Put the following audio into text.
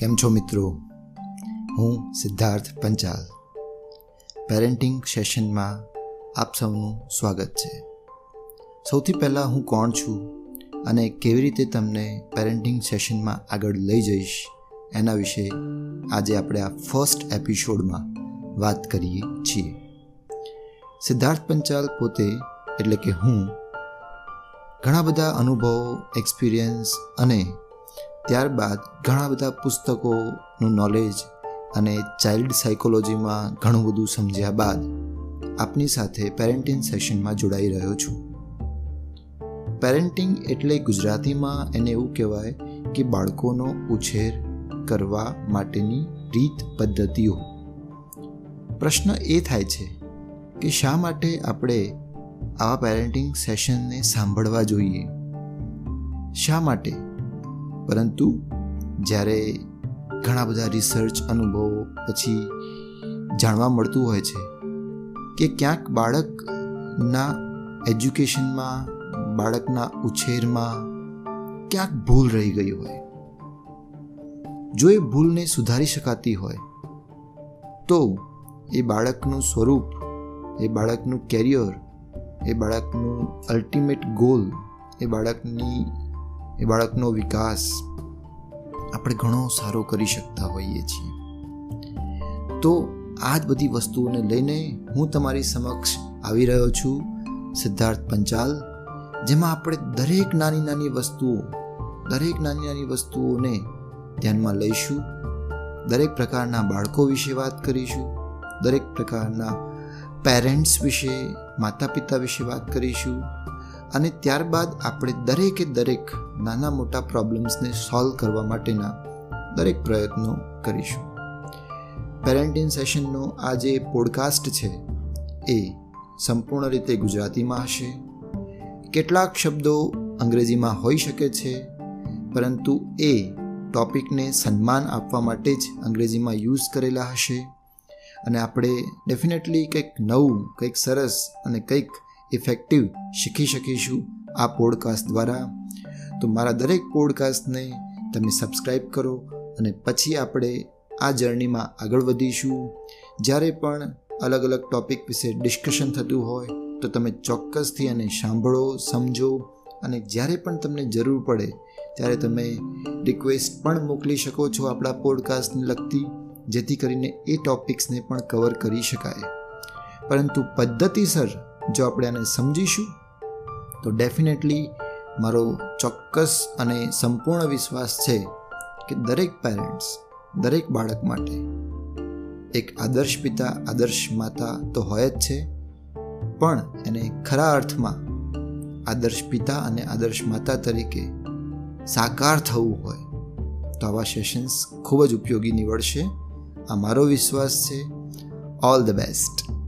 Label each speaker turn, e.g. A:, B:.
A: કેમ છો મિત્રો? હું સિદ્ધાર્થ પંચાલ. પેરેન્ટિંગ સેશનમાં આપ સૌનું સ્વાગત છે. સૌથી પહેલાં હું કોણ છું અને કેવી રીતે તમને પેરેન્ટિંગ સેશનમાં આગળ લઈ જઈશ એના વિશે આજે આપણે આ ફર્સ્ટ એપિસોડમાં વાત કરીએ છીએ. સિદ્ધાર્થ પંચાલ પોતે, એટલે કે હું, ઘણા બધા અનુભવો, એક્સપિરિયન્સ અને ત્યારબાદ ઘણા બધા પુસ્તકોનું નોલેજ અને ચાઇલ્ડ સાયકોલોજીમાં ઘણું બધું સમજ્યા બાદ આપની સાથે પેરેન્ટિંગ સેશનમાં જોડાઈ રહ્યો છું. પેરેન્ટિંગ એટલે ગુજરાતીમાં એને એવું કહેવાય કે બાળકોનો ઉછેર કરવા માટેની રીત પદ્ધતિઓ. પ્રશ્ન એ થાય છે કે શા માટે આપણે આવા પેરેન્ટિંગ સેશનને સાંભળવા જોઈએ? શા માટે? પરંતુ જ્યારે ઘણા બધા રિસર્ચ અનુભવો પછી જાણવા મળતું હોય છે કે ક્યાંક બાળકના એજ્યુકેશનમાં બાળકના ઉછેરમાં ક્યાંક ભૂલ રહી ગઈ હોય. જો એ ભૂલને સુધારી શકાતી હોય, તો એ બાળકનું સ્વરૂપ, એ બાળકનું કેરિયર એ બાળકનું અલ્ટિમેટ ગોલ એ બાળકની એ બાળકનો વિકાસ આપણે ઘણો સારો કરી શકતા હોઈએ છીએ. તો આ જ બધી વસ્તુઓને લઈને હું તમારી સમક્ષ આવી રહ્યો છું, સિદ્ધાર્થ પંચાલ, જેમાં આપણે દરેક નાની નાની વસ્તુઓ, દરેક નાની નાની વસ્તુઓને ધ્યાનમાં લઈશું. દરેક પ્રકારના બાળકો વિશે વાત કરીશું. દરેક પ્રકારના પેરેન્ટ્સ વિશે માતા પિતા વિશે વાત કરીશું. અને ત્યારબાદ આપણે દરેકે દરેક નાના મોટા પ્રોબ્લેમ્સને સોલ્વ કરવા માટેના દરેક પ્રયત્નો કરીશું. પેરેન્ટિંગ સેશનનો આ જે પોડકાસ્ટ છે, એ સંપૂર્ણ રીતે ગુજરાતીમાં હશે. કેટલાક શબ્દો અંગ્રેજીમાં હોઈ શકે છે, પરંતુ એ ટોપિકને સન્માન આપવા માટે જ અંગ્રેજીમાં યુઝ કરેલા હશે. અને આપણે ડેફિનેટલી કંઈક નવું, કંઈક સરસ અને કંઈક ઇફેક્ટિવ શીખી શકીશું આ પોડકાસ્ટ દ્વારા. તો મારા દરેક પોડકાસ્ટને તમે સબસ્ક્રાઈબ કરો અને પછી આપણે આ જર્નીમાં આગળ વધીશું. જ્યારે પણ અલગ અલગ ટોપિક વિશે ડિસ્કશન થતું હોય, તો તમે ચોક્કસથી અને સાંભળો, સમજો અને જ્યારે પણ તમને જરૂર પડે, ત્યારે તમે રિક્વેસ્ટ પણ મોકલી શકો છો આપણા પોડકાસ્ટને લગતી, જેથી કરીને એ ટોપિક્સને પણ કવર કરી શકાય. પરંતુ પદ્ધતિસર જો આપણે આને સમજીશું, તો ડેફિનેટલી મારો ચોક્કસ અને સંપૂર્ણ વિશ્વાસ છે કે દરેક પેરેન્ટ્સ દરેક બાળક માટે એક આદર્શ પિતા, આદર્શ માતા તો હોય જ છે. પણ એને ખરા અર્થમાં આદર્શ પિતા અને આદર્શ માતા તરીકે સાકાર થવું હોય તો આવા સેશન્સ ખૂબ જ ઉપયોગી નીવડશે. આ મારો વિશ્વાસ છે. All the best